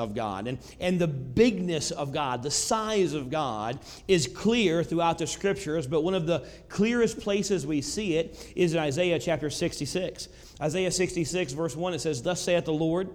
of God. And, and the bigness of God, the size of God, is clear throughout the scriptures, but one of the clearest places we see it is in Isaiah chapter 66. Isaiah 66, verse 1, it says, Thus saith the Lord,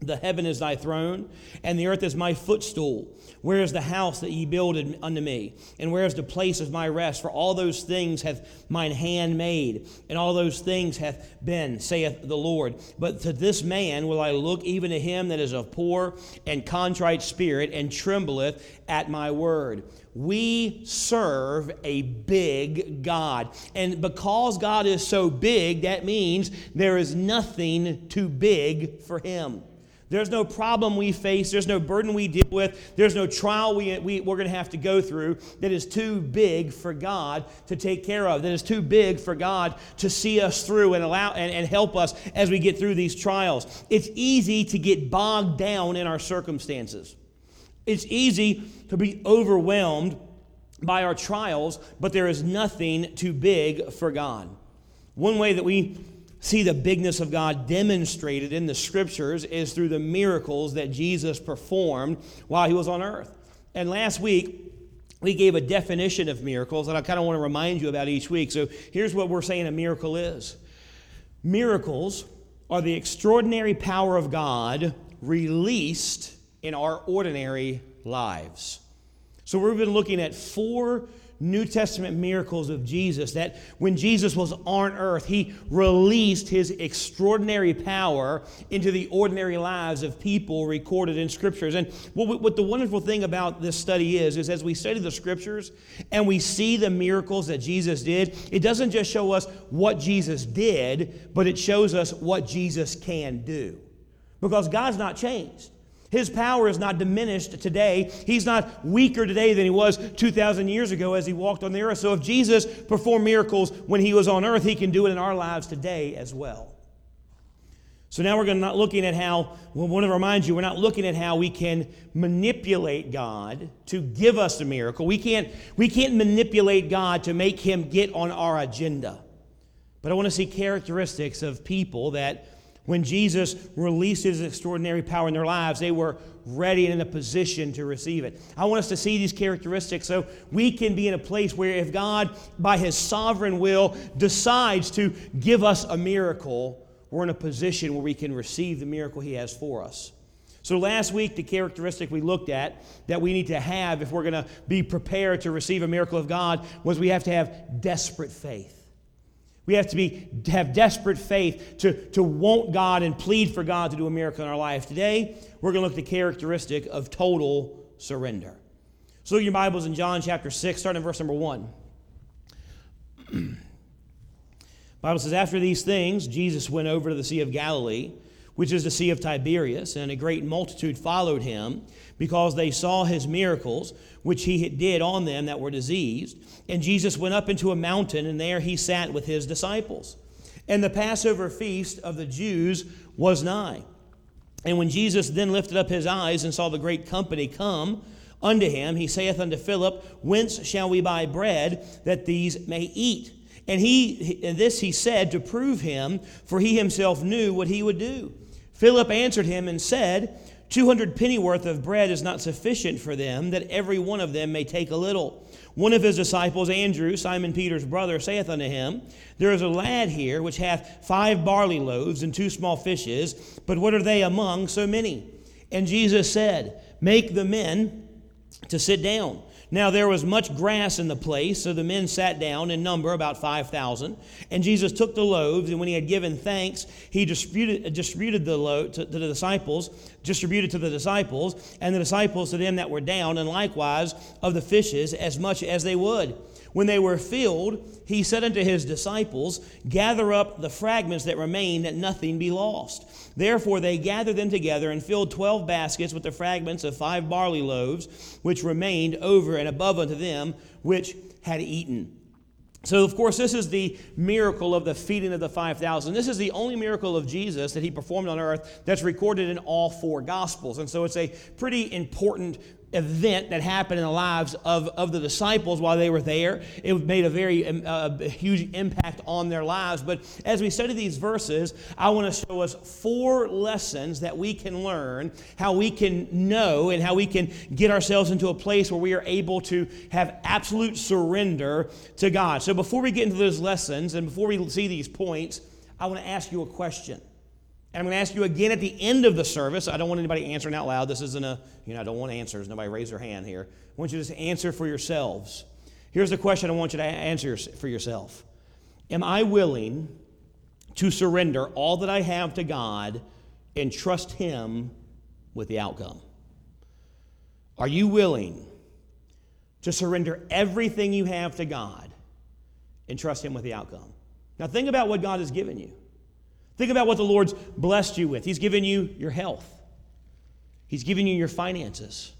the heaven is thy throne, and the earth is my footstool. Where is the house that ye builded unto me? And where is the place of my rest? For all those things hath mine hand made, and all those things hath been, saith the Lord. But to this man will I look, even to him that is of poor and contrite spirit, and trembleth at my word. We serve a big God. And because God is so big, that means there is nothing too big for him. There's no problem we face, there's no burden we deal with, there's no trial we, we, we're going to have to go through that is too big for God to take care of, that is too big for God to see us through and, allow, and, and help us as we get through these trials. It's easy to get bogged down in our circumstances, it's easy to be overwhelmed by our trials, but there is nothing too big for God. One way that we see the bigness of God demonstrated in the scriptures is through the miracles that Jesus performed while he was on earth. And last week, we gave a definition of miracles that I kind of want to remind you about each week. So here's what we're saying a miracle is miracles are the extraordinary power of God released in our ordinary lives. So we've been looking at four New Testament miracles of Jesus that when Jesus was on earth, he released his extraordinary power into the ordinary lives of people recorded in scriptures. And what, what the wonderful thing about this study is, is as we study the scriptures and we see the miracles that Jesus did, it doesn't just show us what Jesus did, but it shows us what Jesus can do. Because God's not changed. His power is not diminished today. He's not weaker today than he was 2,000 years ago as he walked on the earth. So if Jesus performed miracles when he was on earth, he can do it in our lives today as well. So now we're going to not looking at how, well, I want to remind you, we're not looking at how we can manipulate God to give us a miracle. We can't, we can't manipulate God to make him get on our agenda. But I want to see characteristics of people that when Jesus released his extraordinary power in their lives, they were ready and in a position to receive it. I want us to see these characteristics so we can be in a place where if God, by his sovereign will, decides to give us a miracle, we're in a position where we can receive the miracle he has for us. So, last week, the characteristic we looked at that we need to have if we're going to be prepared to receive a miracle of God was we have to have desperate faith. We have to be have desperate faith to, to want God and plead for God to do a miracle in our life. Today, we're going to look at the characteristic of total surrender. So look at your Bibles in John chapter 6, starting in verse number 1. Bible says, After these things, Jesus went over to the Sea of Galilee, which is the Sea of Tiberias, and a great multitude followed him because they saw his miracles, which he did on them that were diseased. And Jesus went up into a mountain, and there he sat with his disciples. And the Passover feast of the Jews was nigh. And when Jesus then lifted up his eyes and saw the great company come unto him, he saith unto Philip, Whence shall we buy bread that these may eat? And he and this he said to prove him, for he himself knew what he would do. Philip answered him and said, 200 pennyworth of bread is not sufficient for them, that every one of them may take a little. One of his disciples, Andrew, Simon Peter's brother, saith unto him, There is a lad here which hath five barley loaves and two small fishes, but what are they among so many? And Jesus said, Make the men to sit down. Now there was much grass in the place, so the men sat down in number about 5,000. And Jesus took the loaves, and when he had given thanks, he distributed, uh, distributed the load to, to, the disciples, distributed to the disciples, and the disciples to them that were down, and likewise of the fishes as much as they would. When they were filled, he said unto his disciples, Gather up the fragments that remain, that nothing be lost. Therefore they gathered them together and filled twelve baskets with the fragments of five barley loaves, which remained over and above unto them which had eaten. So, of course, this is the miracle of the feeding of the 5,000. This is the only miracle of Jesus that he performed on earth that's recorded in all four Gospels. And so it's a pretty important event that happened in the lives of, of the disciples while they were there. It made a very um, uh, huge impact on their lives. But as we study these verses, I want to show us four lessons that we can learn, how we can know, and how we can get ourselves into a place where we are able to have absolute surrender to God. So before we get into those lessons and before we see these points, I want to ask you a question. And I'm going to ask you again at the end of the service. I don't want anybody answering out loud. This isn't a, you know, I don't want answers. Nobody raise their hand here. I want you to just answer for yourselves. Here's the question I want you to answer for yourself Am I willing to surrender all that I have to God and trust Him with the outcome? Are you willing to surrender everything you have to God and trust Him with the outcome? Now, think about what God has given you. Think about what the Lord's blessed you with. He's given you your health, He's given you your finances,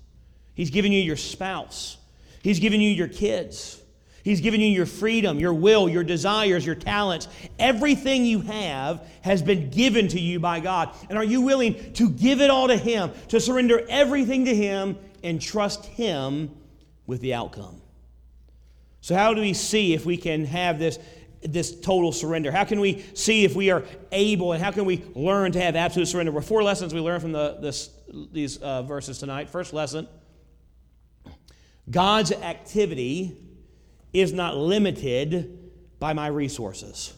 He's given you your spouse, He's given you your kids. He's given you your freedom, your will, your desires, your talents. Everything you have has been given to you by God. And are you willing to give it all to Him, to surrender everything to Him and trust Him with the outcome? So, how do we see if we can have this this total surrender? How can we see if we are able and how can we learn to have absolute surrender? Well, four lessons we learn from the, this, these uh, verses tonight. First lesson God's activity is not limited by my resources.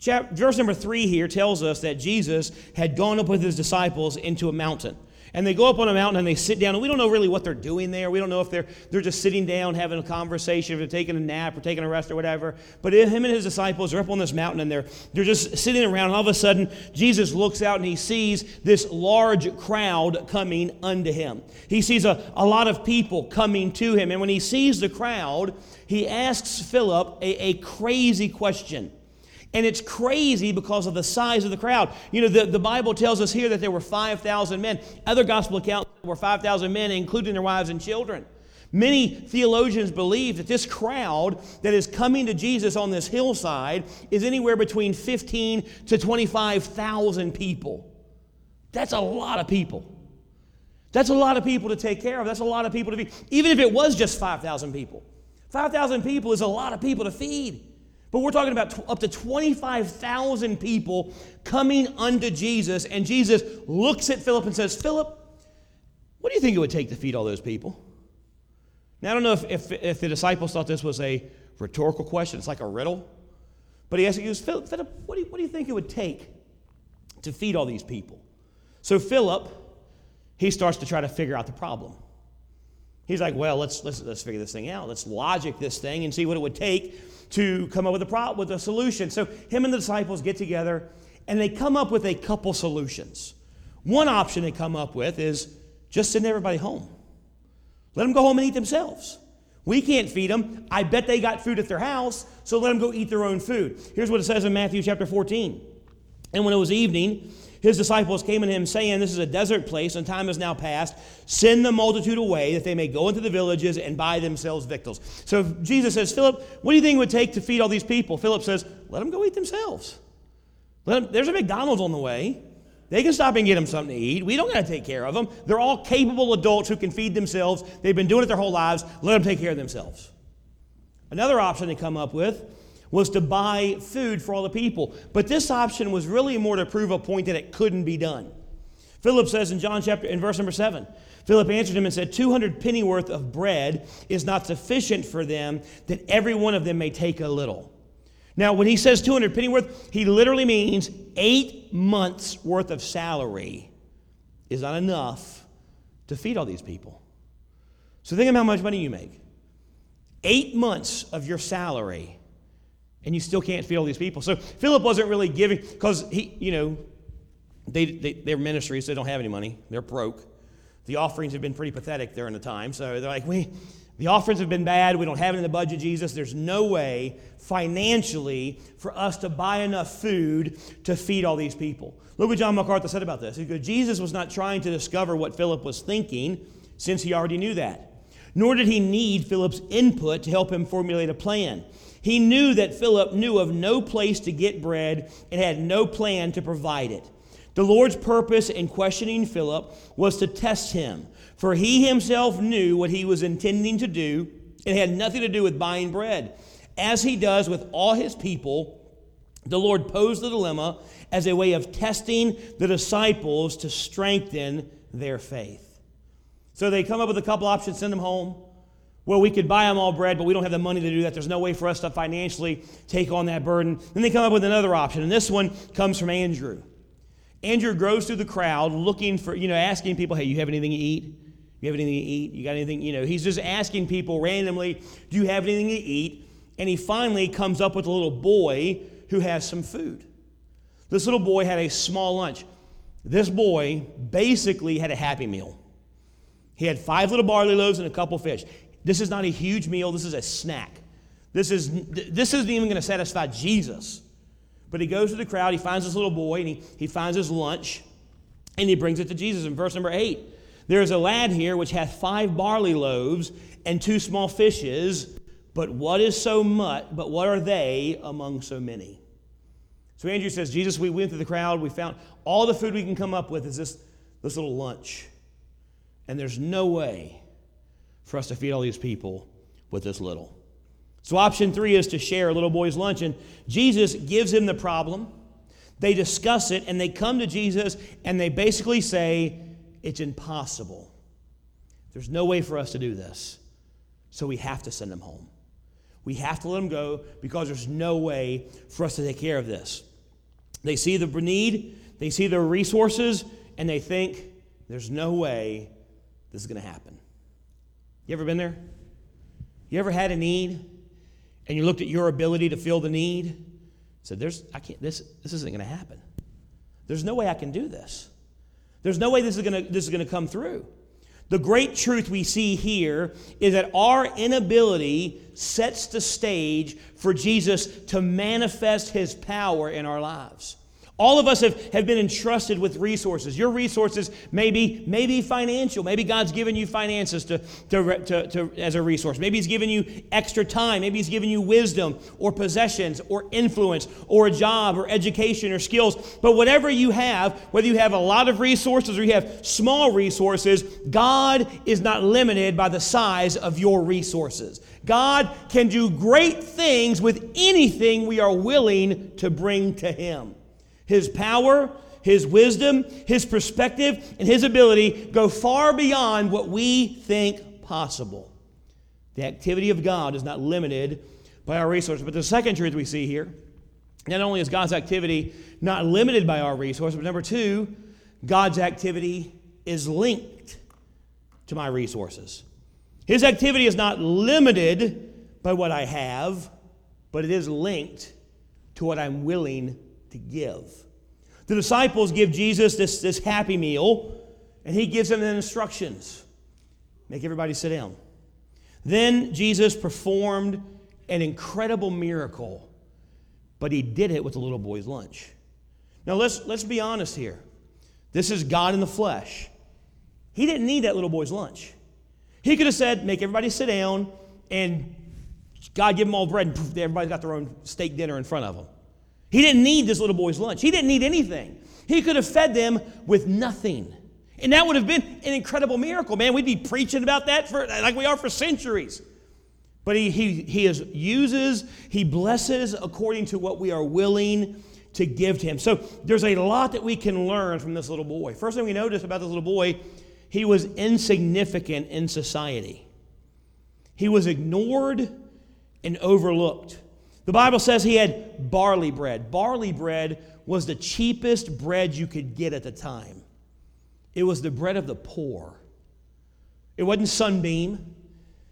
verse number three here tells us that Jesus had gone up with his disciples into a mountain and they go up on a mountain and they sit down and we don't know really what they're doing there. We don't know if they're they're just sitting down having a conversation if they're taking a nap or taking a rest or whatever. But him and his disciples are up on this mountain and they're they're just sitting around. And all of a sudden jesus looks out and he sees this large crowd coming unto him. He sees a, a lot of people coming to him. And when he sees the crowd he asks philip a, a crazy question and it's crazy because of the size of the crowd. You know, the, the Bible tells us here that there were 5,000 men. Other gospel accounts were 5,000 men, including their wives and children. Many theologians believe that this crowd that is coming to Jesus on this hillside is anywhere between 15 to 25,000 people. That's a lot of people. That's a lot of people to take care of. That's a lot of people to feed. Even if it was just 5,000 people. 5,000 people is a lot of people to feed. But we're talking about up to 25,000 people coming unto Jesus, and Jesus looks at Philip and says, Philip, what do you think it would take to feed all those people? Now, I don't know if, if, if the disciples thought this was a rhetorical question, it's like a riddle. But he asked, he goes, Philip, Philip what, do you, what do you think it would take to feed all these people? So Philip, he starts to try to figure out the problem. He's like, well, let's, let's, let's figure this thing out. Let's logic this thing and see what it would take to come up with a problem, with a solution. So him and the disciples get together and they come up with a couple solutions. One option they come up with is just send everybody home. Let them go home and eat themselves. We can't feed them. I bet they got food at their house, so let them go eat their own food. Here's what it says in Matthew chapter 14. And when it was evening, his disciples came to him, saying, This is a desert place, and time is now past. Send the multitude away, that they may go into the villages and buy themselves victuals. So Jesus says, Philip, what do you think it would take to feed all these people? Philip says, Let them go eat themselves. Them, there's a McDonald's on the way. They can stop and get them something to eat. We don't got to take care of them. They're all capable adults who can feed themselves. They've been doing it their whole lives. Let them take care of themselves. Another option they come up with was to buy food for all the people. But this option was really more to prove a point that it couldn't be done. Philip says in John chapter in verse number 7, Philip answered him and said, 200 pennyworth of bread is not sufficient for them that every one of them may take a little. Now, when he says 200 pennyworth, he literally means eight months worth of salary is not enough to feed all these people. So think of how much money you make. Eight months of your salary and you still can't feed all these people. So Philip wasn't really giving because he, you know, they, they, their ministries, they don't have any money. They're broke. The offerings have been pretty pathetic during the time. So they're like, we, the offerings have been bad. We don't have it in the budget, Jesus. There's no way financially for us to buy enough food to feed all these people. Look what John MacArthur said about this. He goes, Jesus was not trying to discover what Philip was thinking, since he already knew that. Nor did he need Philip's input to help him formulate a plan. He knew that Philip knew of no place to get bread and had no plan to provide it. The Lord's purpose in questioning Philip was to test him, for he himself knew what he was intending to do. It had nothing to do with buying bread. As he does with all his people, the Lord posed the dilemma as a way of testing the disciples to strengthen their faith. So they come up with a couple options, send them home. Well, we could buy them all bread, but we don't have the money to do that. There's no way for us to financially take on that burden. Then they come up with another option, and this one comes from Andrew. Andrew goes through the crowd looking for, you know, asking people, hey, you have anything to eat? You have anything to eat? You got anything? You know, he's just asking people randomly, do you have anything to eat? And he finally comes up with a little boy who has some food. This little boy had a small lunch. This boy basically had a happy meal. He had five little barley loaves and a couple fish. This is not a huge meal, this is a snack. This, is, this isn't even going to satisfy Jesus. But he goes to the crowd, he finds this little boy, and he, he finds his lunch, and he brings it to Jesus. In verse number 8, there is a lad here which hath five barley loaves and two small fishes, but what is so much, but what are they among so many? So Andrew says, Jesus, we went through the crowd, we found all the food we can come up with is this, this little lunch. And there's no way for us to feed all these people with this little. So, option three is to share a little boy's lunch. And Jesus gives him the problem. They discuss it and they come to Jesus and they basically say, It's impossible. There's no way for us to do this. So, we have to send him home. We have to let him go because there's no way for us to take care of this. They see the need, they see the resources, and they think, There's no way this is going to happen. You ever been there? You ever had a need and you looked at your ability to fill the need? Said, "There's, I can't. This, this isn't going to happen. There's no way I can do this. There's no way this is going to this is going to come through." The great truth we see here is that our inability sets the stage for Jesus to manifest his power in our lives. All of us have, have been entrusted with resources. Your resources may be, may be financial. Maybe God's given you finances to, to, to, to, as a resource. Maybe He's given you extra time. Maybe He's given you wisdom or possessions or influence or a job or education or skills. But whatever you have, whether you have a lot of resources or you have small resources, God is not limited by the size of your resources. God can do great things with anything we are willing to bring to Him. His power, His wisdom, His perspective, and His ability go far beyond what we think possible. The activity of God is not limited by our resources. But the second truth we see here not only is God's activity not limited by our resources, but number two, God's activity is linked to my resources. His activity is not limited by what I have, but it is linked to what I'm willing to give. The disciples give Jesus this, this happy meal, and he gives them the instructions make everybody sit down. Then Jesus performed an incredible miracle, but he did it with the little boy's lunch. Now, let's, let's be honest here. This is God in the flesh. He didn't need that little boy's lunch. He could have said, Make everybody sit down, and God give them all bread, and everybody's got their own steak dinner in front of them. He didn't need this little boy's lunch. He didn't need anything. He could have fed them with nothing. And that would have been an incredible miracle, man. We'd be preaching about that for like we are for centuries. But he, he, he is, uses, he blesses according to what we are willing to give to him. So there's a lot that we can learn from this little boy. First thing we notice about this little boy, he was insignificant in society. He was ignored and overlooked. The Bible says he had barley bread. Barley bread was the cheapest bread you could get at the time, it was the bread of the poor. It wasn't Sunbeam.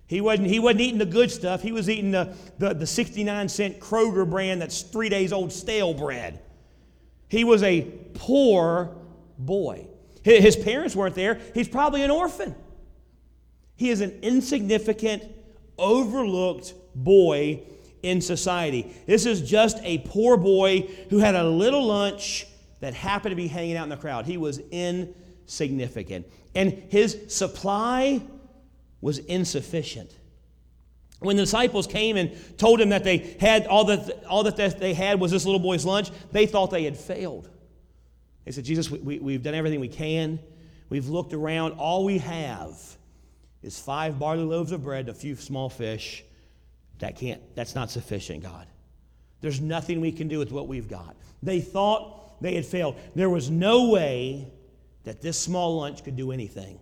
He wasn't, he wasn't eating the good stuff. He was eating the, the, the 69 cent Kroger brand that's three days old stale bread. He was a poor boy. His parents weren't there. He's probably an orphan. He is an insignificant, overlooked boy in society. This is just a poor boy who had a little lunch that happened to be hanging out in the crowd. He was insignificant. And his supply was insufficient. When the disciples came and told him that they had all that, all that they had was this little boy's lunch, they thought they had failed. They said, Jesus, we, we, have done everything we can. We've looked around. All we have is five barley loaves of bread, a few small fish. That can't, that's not sufficient, God. There's nothing we can do with what we've got. They thought they had failed. There was no way that this small lunch could do anything.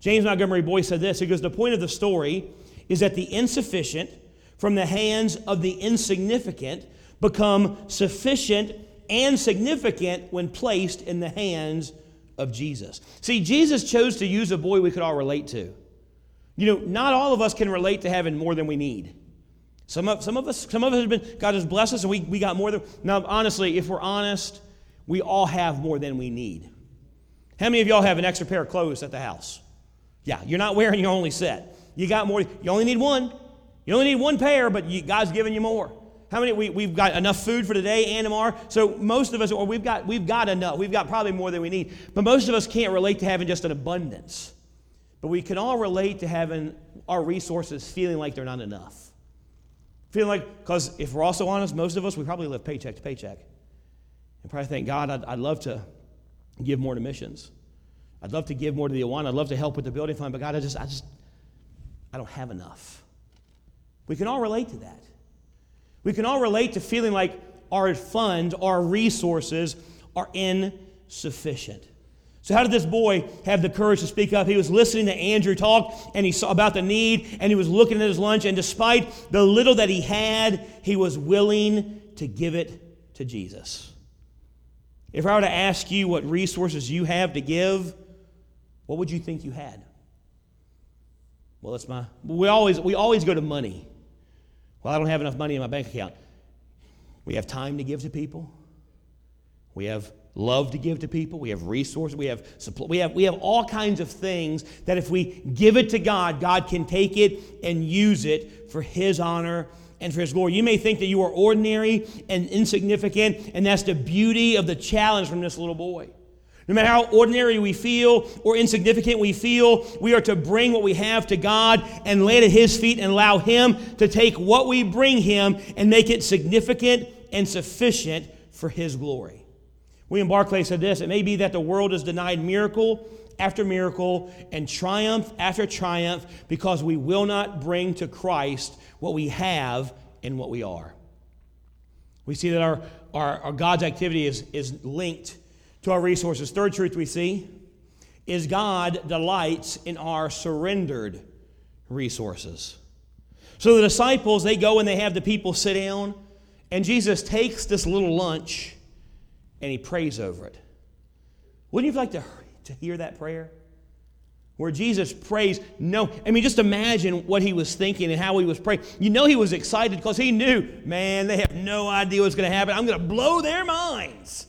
James Montgomery Boice said this. He goes, The point of the story is that the insufficient from the hands of the insignificant become sufficient and significant when placed in the hands of Jesus. See, Jesus chose to use a boy we could all relate to. You know, not all of us can relate to having more than we need. Some of, some of us, some of us have been, God has blessed us and we, we got more than. Now, honestly, if we're honest, we all have more than we need. How many of y'all have an extra pair of clothes at the house? Yeah, you're not wearing your only set. You got more, you only need one. You only need one pair, but you, God's giving you more. How many? We, we've got enough food for today and tomorrow. So most of us, or we've got, we've got enough. We've got probably more than we need. But most of us can't relate to having just an abundance. But we can all relate to having our resources feeling like they're not enough. Feeling like, because if we're also honest, most of us, we probably live paycheck to paycheck. And probably think, God, I'd, I'd love to give more to missions. I'd love to give more to the Awana. I'd love to help with the building fund, but God, I just, I just, I don't have enough. We can all relate to that. We can all relate to feeling like our funds, our resources are insufficient. So, how did this boy have the courage to speak up? He was listening to Andrew talk and he saw about the need and he was looking at his lunch. And despite the little that he had, he was willing to give it to Jesus. If I were to ask you what resources you have to give, what would you think you had? Well, that's my. We always, we always go to money. Well, I don't have enough money in my bank account. We have time to give to people. We have love to give to people. We have resources. We have support. We have, we have all kinds of things that if we give it to God, God can take it and use it for His honor and for His glory. You may think that you are ordinary and insignificant, and that's the beauty of the challenge from this little boy. No matter how ordinary we feel or insignificant we feel, we are to bring what we have to God and lay it at His feet and allow Him to take what we bring Him and make it significant and sufficient for His glory. William Barclay said this It may be that the world is denied miracle after miracle and triumph after triumph because we will not bring to Christ what we have and what we are. We see that our, our, our God's activity is, is linked to our resources. Third truth we see is God delights in our surrendered resources. So the disciples, they go and they have the people sit down, and Jesus takes this little lunch and he prays over it. Wouldn't you like to, to hear that prayer? Where Jesus prays, no, I mean, just imagine what he was thinking and how he was praying. You know, he was excited because he knew, man, they have no idea what's going to happen. I'm going to blow their minds.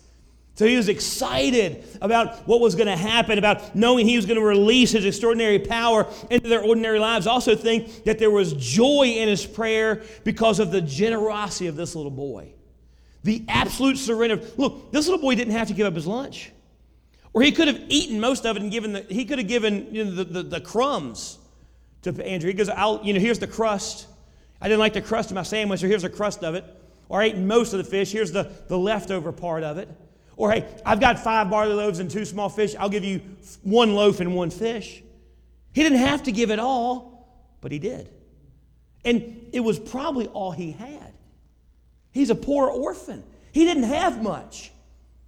So he was excited about what was going to happen, about knowing he was going to release his extraordinary power into their ordinary lives. Also, think that there was joy in his prayer because of the generosity of this little boy. The absolute surrender. Look, this little boy didn't have to give up his lunch. Or he could have eaten most of it and given the, he could have given you know, the, the, the crumbs to Andrew. He goes, I'll, you know, here's the crust. I didn't like the crust of my sandwich, so here's the crust of it. Or I ate most of the fish, here's the, the leftover part of it. Or, hey, I've got five barley loaves and two small fish. I'll give you one loaf and one fish. He didn't have to give it all, but he did. And it was probably all he had. He's a poor orphan. He didn't have much,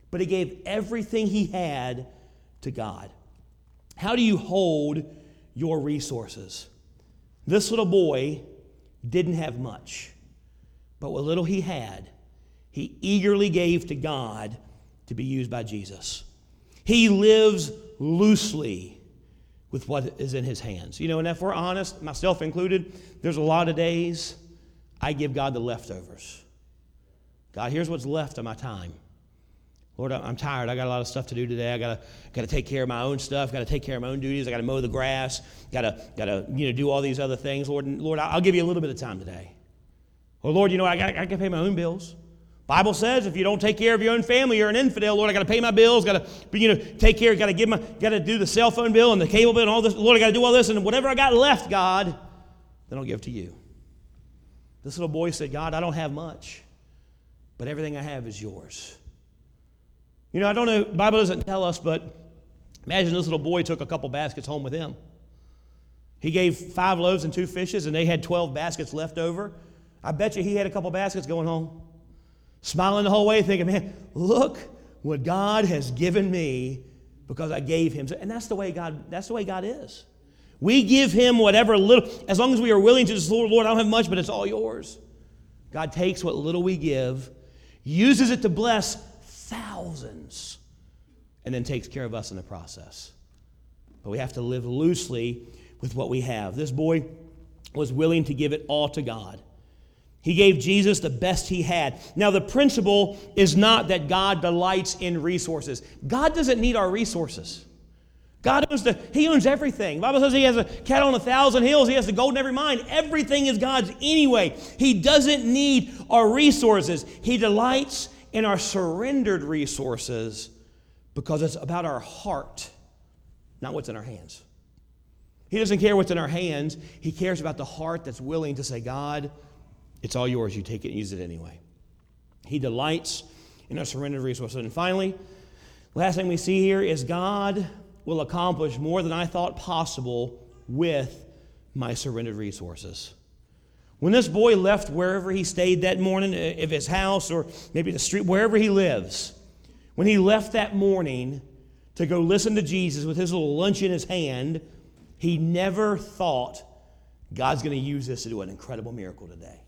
but he gave everything he had to God. How do you hold your resources? This little boy didn't have much, but what little he had, he eagerly gave to God to be used by Jesus. He lives loosely with what is in his hands. You know, and if we're honest, myself included, there's a lot of days I give God the leftovers. God, here's what's left of my time. Lord, I'm tired. I got a lot of stuff to do today. I gotta gotta take care of my own stuff. Got to take care of my own duties. I got to mow the grass. Got to got to you know do all these other things. Lord, Lord, I'll give you a little bit of time today. Or Lord, you know I gotta, I got to pay my own bills. Bible says if you don't take care of your own family, you're an infidel. Lord, I got to pay my bills, got to, you know, take care, got to give my, got to do the cell phone bill and the cable bill and all this. Lord, I got to do all this, and whatever I got left, God, then I'll give to you. This little boy said, God, I don't have much, but everything I have is yours. You know, I don't know, Bible doesn't tell us, but imagine this little boy took a couple baskets home with him. He gave five loaves and two fishes, and they had 12 baskets left over. I bet you he had a couple baskets going home, smiling the whole way, thinking, man, look what God has given me because I gave him. And that's the way God, that's the way God is. We give him whatever little, as long as we are willing to just, Lord, Lord, I don't have much, but it's all yours. God takes what little we give, uses it to bless thousands, and then takes care of us in the process. But we have to live loosely with what we have. This boy was willing to give it all to God. He gave Jesus the best he had. Now, the principle is not that God delights in resources. God doesn't need our resources. God owns the, He owns everything. The Bible says He has a cattle on a thousand hills. He has the gold in every mine. Everything is God's anyway. He doesn't need our resources. He delights in our surrendered resources because it's about our heart, not what's in our hands. He doesn't care what's in our hands. He cares about the heart that's willing to say, God, it's all yours. You take it and use it anyway. He delights in our surrendered resources. And finally, last thing we see here is God will accomplish more than I thought possible with my surrendered resources. When this boy left wherever he stayed that morning, if his house or maybe the street, wherever he lives, when he left that morning to go listen to Jesus with his little lunch in his hand, he never thought God's going to use this to do an incredible miracle today.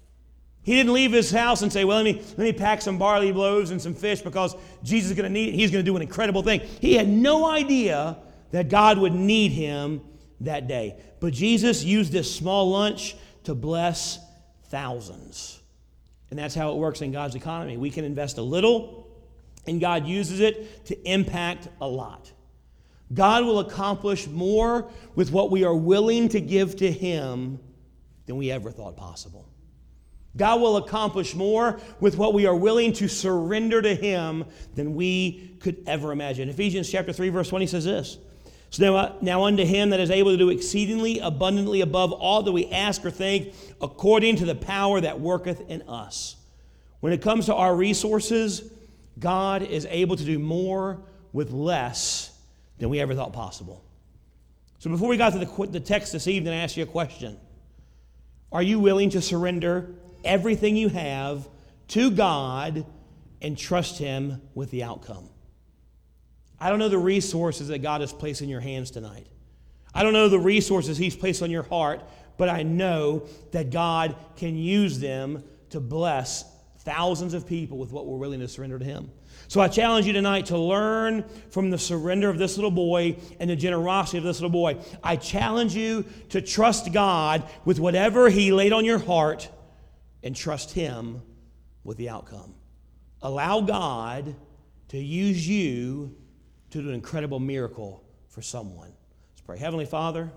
He didn't leave his house and say, Well, let me, let me pack some barley loaves and some fish because Jesus is going to need it. He's going to do an incredible thing. He had no idea that God would need him that day. But Jesus used this small lunch to bless thousands. And that's how it works in God's economy. We can invest a little, and God uses it to impact a lot. God will accomplish more with what we are willing to give to Him than we ever thought possible. God will accomplish more with what we are willing to surrender to Him than we could ever imagine. Ephesians chapter 3, verse 20 says this. So now, uh, now unto him that is able to do exceedingly abundantly above all that we ask or think, according to the power that worketh in us. When it comes to our resources, God is able to do more with less than we ever thought possible. So before we got to the, the text this evening, I asked you a question. Are you willing to surrender everything you have to God and trust Him with the outcome? I don't know the resources that God has placed in your hands tonight. I don't know the resources He's placed on your heart, but I know that God can use them to bless thousands of people with what we're willing to surrender to Him. So I challenge you tonight to learn from the surrender of this little boy and the generosity of this little boy. I challenge you to trust God with whatever He laid on your heart and trust Him with the outcome. Allow God to use you to do an incredible miracle for someone. Let's pray. Heavenly Father,